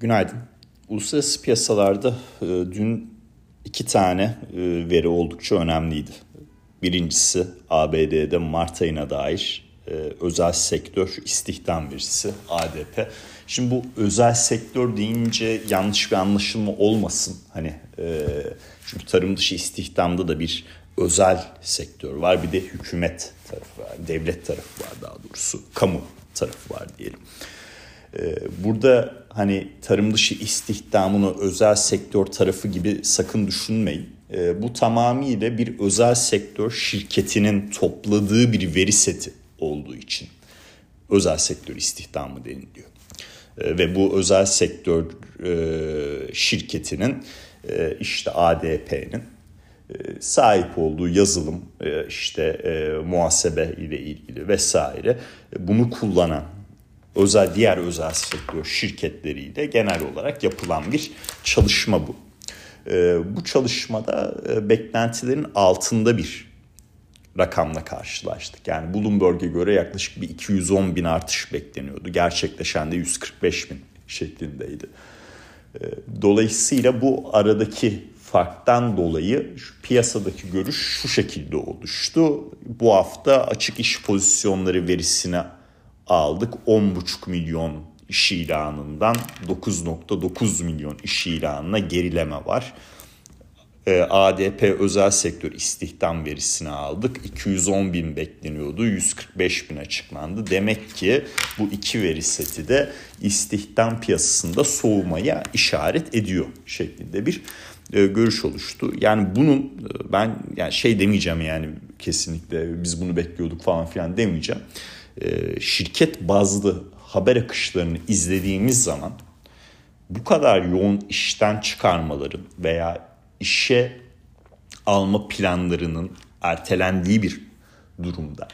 Günaydın. Uluslararası piyasalarda e, dün iki tane e, veri oldukça önemliydi. Birincisi ABD'de Mart ayına dair e, özel sektör istihdam verisi ADP. Şimdi bu özel sektör deyince yanlış bir anlaşılma olmasın. Hani çünkü tarım dışı istihdamda da bir özel sektör var. Bir de hükümet tarafı var, devlet tarafı var daha doğrusu. Kamu tarafı var diyelim. Ee, burada hani tarım dışı istihdamını özel sektör tarafı gibi sakın düşünmeyin. Ee, bu tamamıyla bir özel sektör şirketinin topladığı bir veri seti olduğu için özel sektör istihdamı deniliyor. Ee, ve bu özel sektör e, şirketinin e, işte ADP'nin e, sahip olduğu yazılım işte muhasebe ile ilgili vesaire bunu kullanan özel diğer özel sektör şirketleriyle genel olarak yapılan bir çalışma bu. E, bu çalışmada e, beklentilerin altında bir rakamla karşılaştık. Yani Bloomberg'e göre yaklaşık bir 210 bin artış bekleniyordu. Gerçekleşen de 145 bin şeklindeydi. E, dolayısıyla bu aradaki farktan dolayı şu piyasadaki görüş şu şekilde oluştu. Bu hafta açık iş pozisyonları verisine aldık 10,5 milyon iş ilanından 9.9 milyon iş ilanına gerileme var. Ee, ADP özel sektör istihdam verisini aldık. 210 bin bekleniyordu. 145 bin açıklandı. Demek ki bu iki veri seti de istihdam piyasasında soğumaya işaret ediyor şeklinde bir e, görüş oluştu. Yani bunun e, ben yani şey demeyeceğim yani kesinlikle biz bunu bekliyorduk falan filan demeyeceğim. E, şirket bazlı haber akışlarını izlediğimiz zaman bu kadar yoğun işten çıkarmaların veya işe alma planlarının ertelendiği bir durumda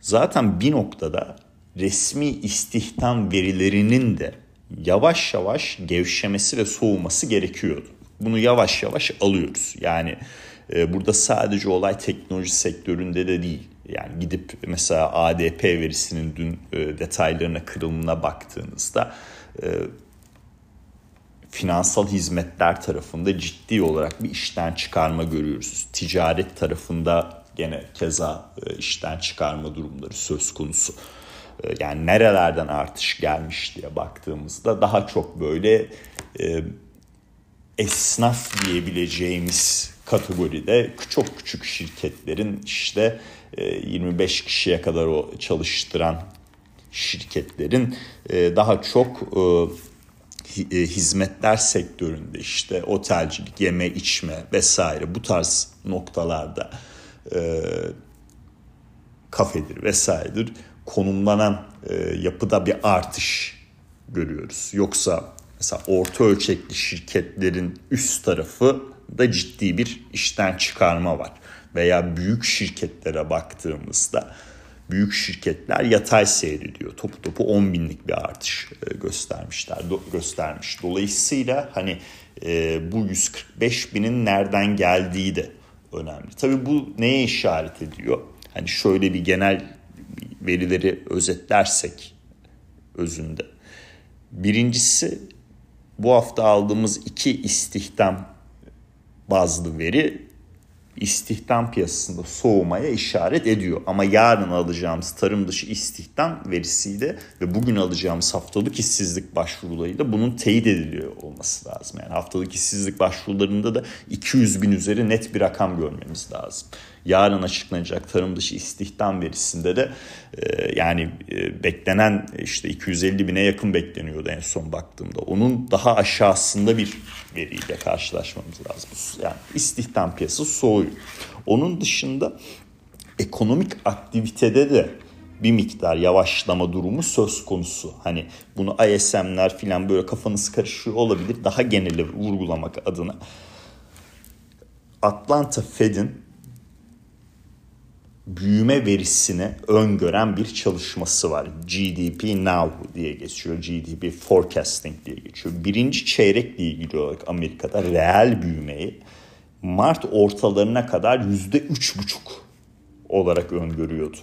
zaten bir noktada resmi istihdam verilerinin de yavaş yavaş gevşemesi ve soğuması gerekiyordu. Bunu yavaş yavaş alıyoruz. Yani e, burada sadece olay teknoloji sektöründe de değil. Yani gidip mesela ADP verisinin dün e, detaylarına kırılımına baktığınızda e, finansal hizmetler tarafında ciddi olarak bir işten çıkarma görüyoruz. Ticaret tarafında gene keza e, işten çıkarma durumları söz konusu. Yani nerelerden artış gelmiş diye baktığımızda daha çok böyle e, esnaf diyebileceğimiz kategoride çok küçük şirketlerin işte 25 e, kişiye kadar o çalıştıran şirketlerin e, daha çok e, hizmetler sektöründe işte otelcilik, yeme içme vesaire bu tarz noktalarda kafedir vesairedir konumlanan yapıda bir artış görüyoruz. Yoksa mesela orta ölçekli şirketlerin üst tarafı da ciddi bir işten çıkarma var. Veya büyük şirketlere baktığımızda büyük şirketler yatay seyrediyor. Topu topu 10 binlik bir artış e, göstermişler, göstermiş. Dolayısıyla hani e, bu 145 binin nereden geldiği de önemli. Tabii bu neye işaret ediyor? Hani şöyle bir genel verileri özetlersek özünde. Birincisi bu hafta aldığımız iki istihdam bazlı veri istihdam piyasasında soğumaya işaret ediyor. Ama yarın alacağımız tarım dışı istihdam verisiyle ve bugün alacağımız haftalık işsizlik başvurularıyla bunun teyit ediliyor olması lazım. Yani haftalık işsizlik başvurularında da 200 bin üzeri net bir rakam görmemiz lazım yarın açıklanacak tarım dışı istihdam verisinde de e, yani e, beklenen işte 250 bine yakın bekleniyordu en son baktığımda. Onun daha aşağısında bir veriyle karşılaşmamız lazım. Yani istihdam piyasası soğuyor. Onun dışında ekonomik aktivitede de bir miktar yavaşlama durumu söz konusu. Hani bunu ISM'ler filan böyle kafanız karışıyor olabilir. Daha geneli vurgulamak adına. Atlanta Fed'in büyüme verisini öngören bir çalışması var. GDP Now diye geçiyor. GDP Forecasting diye geçiyor. Birinci çeyrekle ilgili olarak Amerika'da reel büyümeyi Mart ortalarına kadar yüzde üç buçuk olarak öngörüyordu.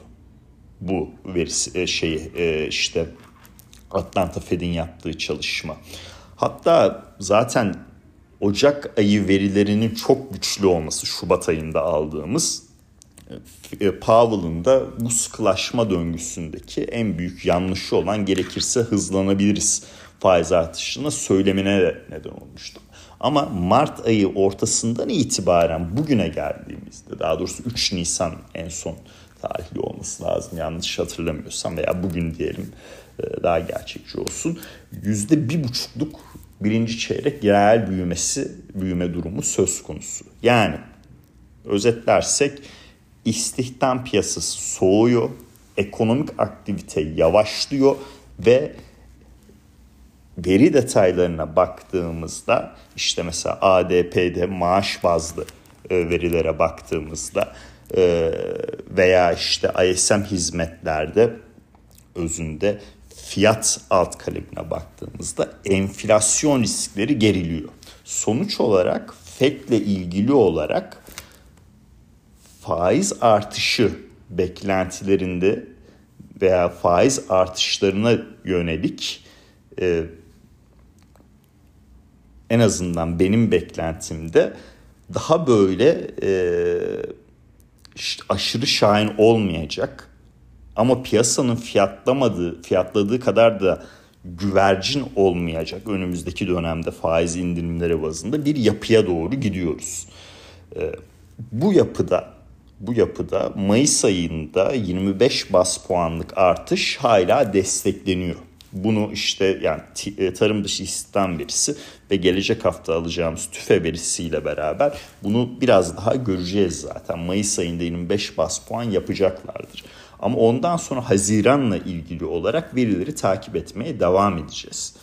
Bu verisi şeyi e, işte Atlanta Fed'in yaptığı çalışma. Hatta zaten Ocak ayı verilerinin çok güçlü olması Şubat ayında aldığımız Powell'ın da bu sıkılaşma döngüsündeki en büyük yanlışı olan gerekirse hızlanabiliriz faiz artışına söylemine de neden olmuştu. Ama Mart ayı ortasından itibaren bugüne geldiğimizde daha doğrusu 3 Nisan en son tarihli olması lazım yanlış hatırlamıyorsam veya bugün diyelim e, daha gerçekçi olsun. Yüzde bir buçukluk birinci çeyrek reel büyümesi, büyüme durumu söz konusu. Yani özetlersek istihdam piyasası soğuyor, ekonomik aktivite yavaşlıyor ve veri detaylarına baktığımızda işte mesela ADP'de maaş bazlı e, verilere baktığımızda e, veya işte ISM hizmetlerde özünde fiyat alt kalemine baktığımızda enflasyon riskleri geriliyor. Sonuç olarak FED ile ilgili olarak faiz artışı beklentilerinde veya faiz artışlarına yönelik e, en azından benim beklentimde daha böyle e, aşırı şahin olmayacak ama piyasanın fiyatlamadığı, fiyatladığı kadar da güvercin olmayacak önümüzdeki dönemde faiz indirimleri bazında bir yapıya doğru gidiyoruz. E, bu yapıda bu yapıda Mayıs ayında 25 bas puanlık artış hala destekleniyor. Bunu işte yani e, tarım dışı istihdam verisi ve gelecek hafta alacağımız tüfe verisiyle beraber bunu biraz daha göreceğiz zaten. Mayıs ayında 25 bas puan yapacaklardır. Ama ondan sonra Haziran'la ilgili olarak verileri takip etmeye devam edeceğiz.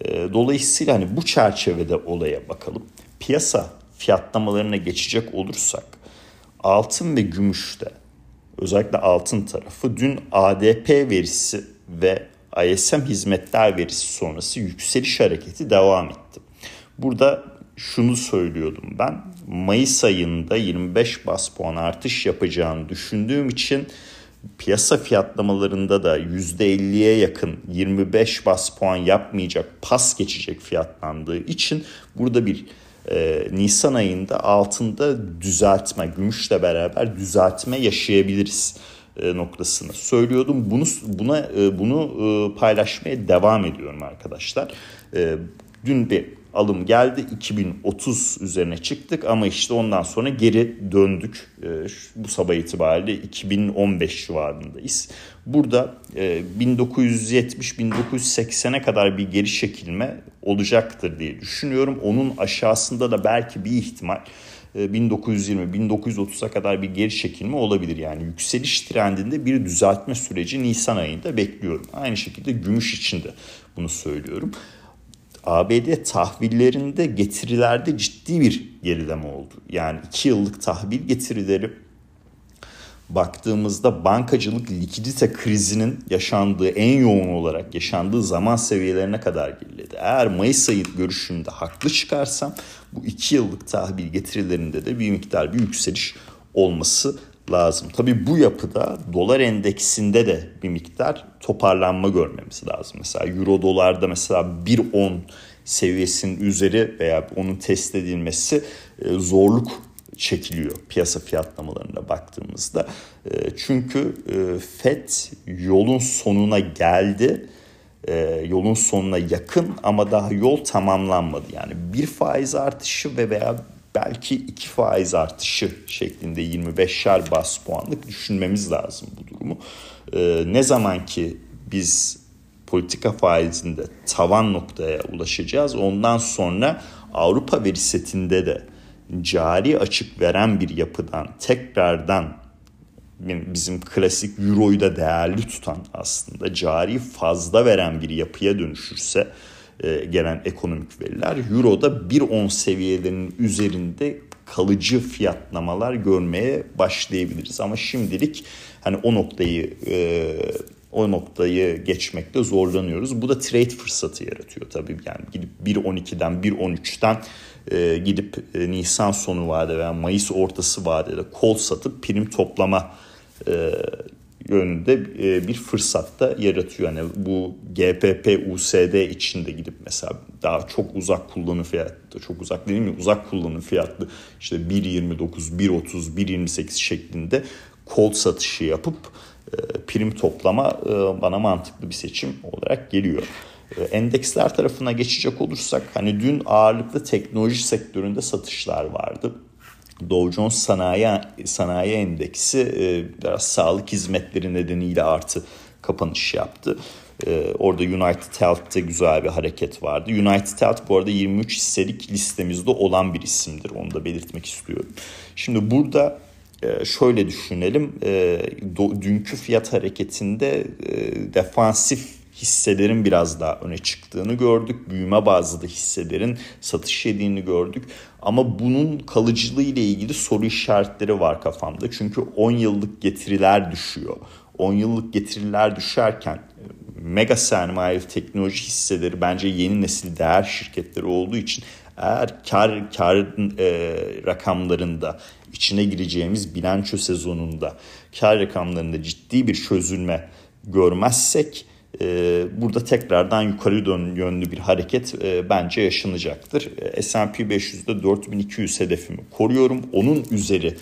E, dolayısıyla hani bu çerçevede olaya bakalım. Piyasa fiyatlamalarına geçecek olursak altın ve gümüşte özellikle altın tarafı dün ADP verisi ve ISM hizmetler verisi sonrası yükseliş hareketi devam etti. Burada şunu söylüyordum ben. Mayıs ayında 25 bas puan artış yapacağını düşündüğüm için piyasa fiyatlamalarında da %50'ye yakın 25 bas puan yapmayacak pas geçecek fiyatlandığı için burada bir e, Nisan ayında altında düzeltme, gümüşle beraber düzeltme yaşayabiliriz e, noktasını söylüyordum. Bunu buna e, bunu e, paylaşmaya devam ediyorum arkadaşlar. Dün bir alım geldi 2030 üzerine çıktık ama işte ondan sonra geri döndük. Bu sabah itibariyle 2015 civarındayız. Burada 1970-1980'e kadar bir geri çekilme olacaktır diye düşünüyorum. Onun aşağısında da belki bir ihtimal 1920-1930'a kadar bir geri çekilme olabilir. Yani yükseliş trendinde bir düzeltme süreci Nisan ayında bekliyorum. Aynı şekilde gümüş için de bunu söylüyorum. ABD tahvillerinde getirilerde ciddi bir gerileme oldu. Yani 2 yıllık tahvil getirileri baktığımızda bankacılık likidite krizinin yaşandığı en yoğun olarak yaşandığı zaman seviyelerine kadar geriledi. Eğer Mayıs ayı görüşünde haklı çıkarsam bu iki yıllık tahvil getirilerinde de bir miktar bir yükseliş olması lazım. Tabii bu yapıda dolar endeksinde de bir miktar toparlanma görmemiz lazım. Mesela euro dolarda mesela 1.10 seviyesinin üzeri veya onun test edilmesi e, zorluk çekiliyor piyasa fiyatlamalarına baktığımızda. E, çünkü e, FED yolun sonuna geldi. Yolun sonuna yakın ama daha yol tamamlanmadı. Yani bir faiz artışı ve veya belki iki faiz artışı şeklinde 25'er bas puanlık düşünmemiz lazım bu durumu. Ne zaman ki biz politika faizinde tavan noktaya ulaşacağız ondan sonra Avrupa veri setinde de cari açık veren bir yapıdan tekrardan bizim klasik euroyu da değerli tutan aslında cari fazla veren bir yapıya dönüşürse e, gelen ekonomik veriler euroda 1.10 seviyelerinin üzerinde kalıcı fiyatlamalar görmeye başlayabiliriz. Ama şimdilik hani o noktayı e, o noktayı geçmekte zorlanıyoruz. Bu da trade fırsatı yaratıyor tabii. Yani gidip 1.12'den 1.13'ten e, gidip e, Nisan sonu vade veya Mayıs ortası vadede kol satıp prim toplama e, yönünde e, bir fırsat da yaratıyor. Yani bu GPP USD içinde gidip mesela daha çok uzak kullanım fiyatlı, çok uzak değil mi? Uzak kullanım fiyatlı işte 1.29, 1.30, 1.28 şeklinde kol satışı yapıp e, prim toplama e, bana mantıklı bir seçim olarak geliyor. Endeksler tarafına geçecek olursak hani dün ağırlıklı teknoloji sektöründe satışlar vardı. Dow Jones Sanayi, Sanayi Endeksi e, biraz sağlık hizmetleri nedeniyle artı kapanış yaptı. E, orada United Health'te güzel bir hareket vardı. United Health bu arada 23 hisselik listemizde olan bir isimdir. Onu da belirtmek istiyorum. Şimdi burada e, şöyle düşünelim. Dünkü fiyat hareketinde defansif hisselerin biraz daha öne çıktığını gördük. Büyüme bazlı hisselerin satış yediğini gördük. Ama bunun kalıcılığı ile ilgili soru işaretleri var kafamda. Çünkü 10 yıllık getiriler düşüyor. 10 yıllık getiriler düşerken e, mega sermaye teknoloji hisseleri bence yeni nesil değer şirketleri olduğu için eğer kar kar e, rakamlarında içine gireceğimiz bilanço sezonunda kar rakamlarında ciddi bir çözülme görmezsek burada tekrardan yukarı yönlü bir hareket e, bence yaşanacaktır. S&P 500'de 4200 hedefimi koruyorum. Onun üzeri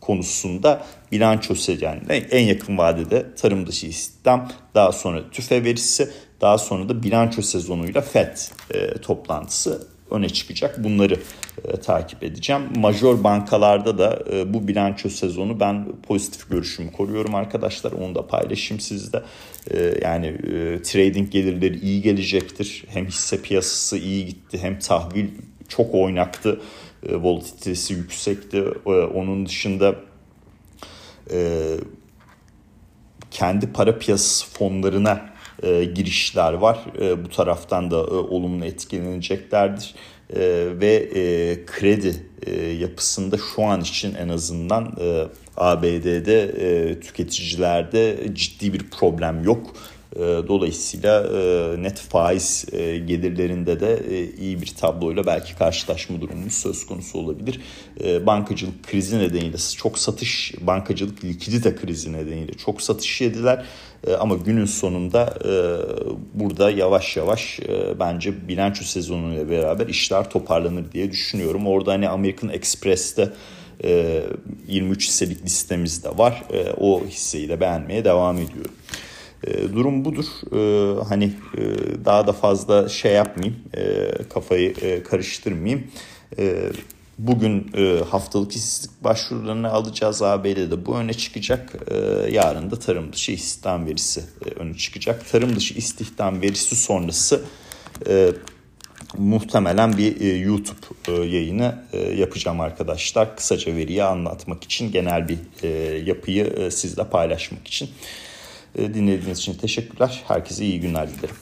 konusunda bilanço yani en yakın vadede tarım dışı istihdam, daha sonra tüfe verisi, daha sonra da bilanço sezonuyla FED e, toplantısı öne çıkacak. Bunları e, takip edeceğim. Major bankalarda da e, bu bilanço sezonu ben pozitif görüşümü koruyorum arkadaşlar. Onu da paylaşayım sizde. E, yani e, trading gelirleri iyi gelecektir. Hem hisse piyasası iyi gitti hem tahvil çok oynaktı. E, volatilitesi yüksekti. E, onun dışında e, kendi para piyasası fonlarına e, girişler var. E, bu taraftan da e, olumlu etkileneceklerdir. E, ve e, kredi e, yapısında şu an için en azından e, ABD'de e, tüketicilerde ciddi bir problem yok. E, dolayısıyla e, net faiz e, gelirlerinde de iyi bir tabloyla belki karşılaşma durumumuz söz konusu olabilir. Bankacılık krizi nedeniyle çok satış, bankacılık likidite krizi nedeniyle çok satış yediler. Ama günün sonunda burada yavaş yavaş bence bilanço sezonuyla beraber işler toparlanır diye düşünüyorum. Orada hani American Express'te 23 hisselik listemizde var. O hisseyi de beğenmeye devam ediyorum. E, durum budur. E, hani e, daha da fazla şey yapmayayım, e, kafayı e, karıştırmayayım. E, bugün haftalık istatistik başvurularını alacağız. AB'de de bu öne çıkacak. E, yarın da tarım dışı istihdam verisi öne çıkacak. Tarım dışı istihdam verisi sonrası muhtemelen bir YouTube yayını yapacağım arkadaşlar. Kısaca veriyi anlatmak için, genel bir yapıyı sizle paylaşmak için. Dinlediğiniz için teşekkürler. Herkese iyi günler dilerim.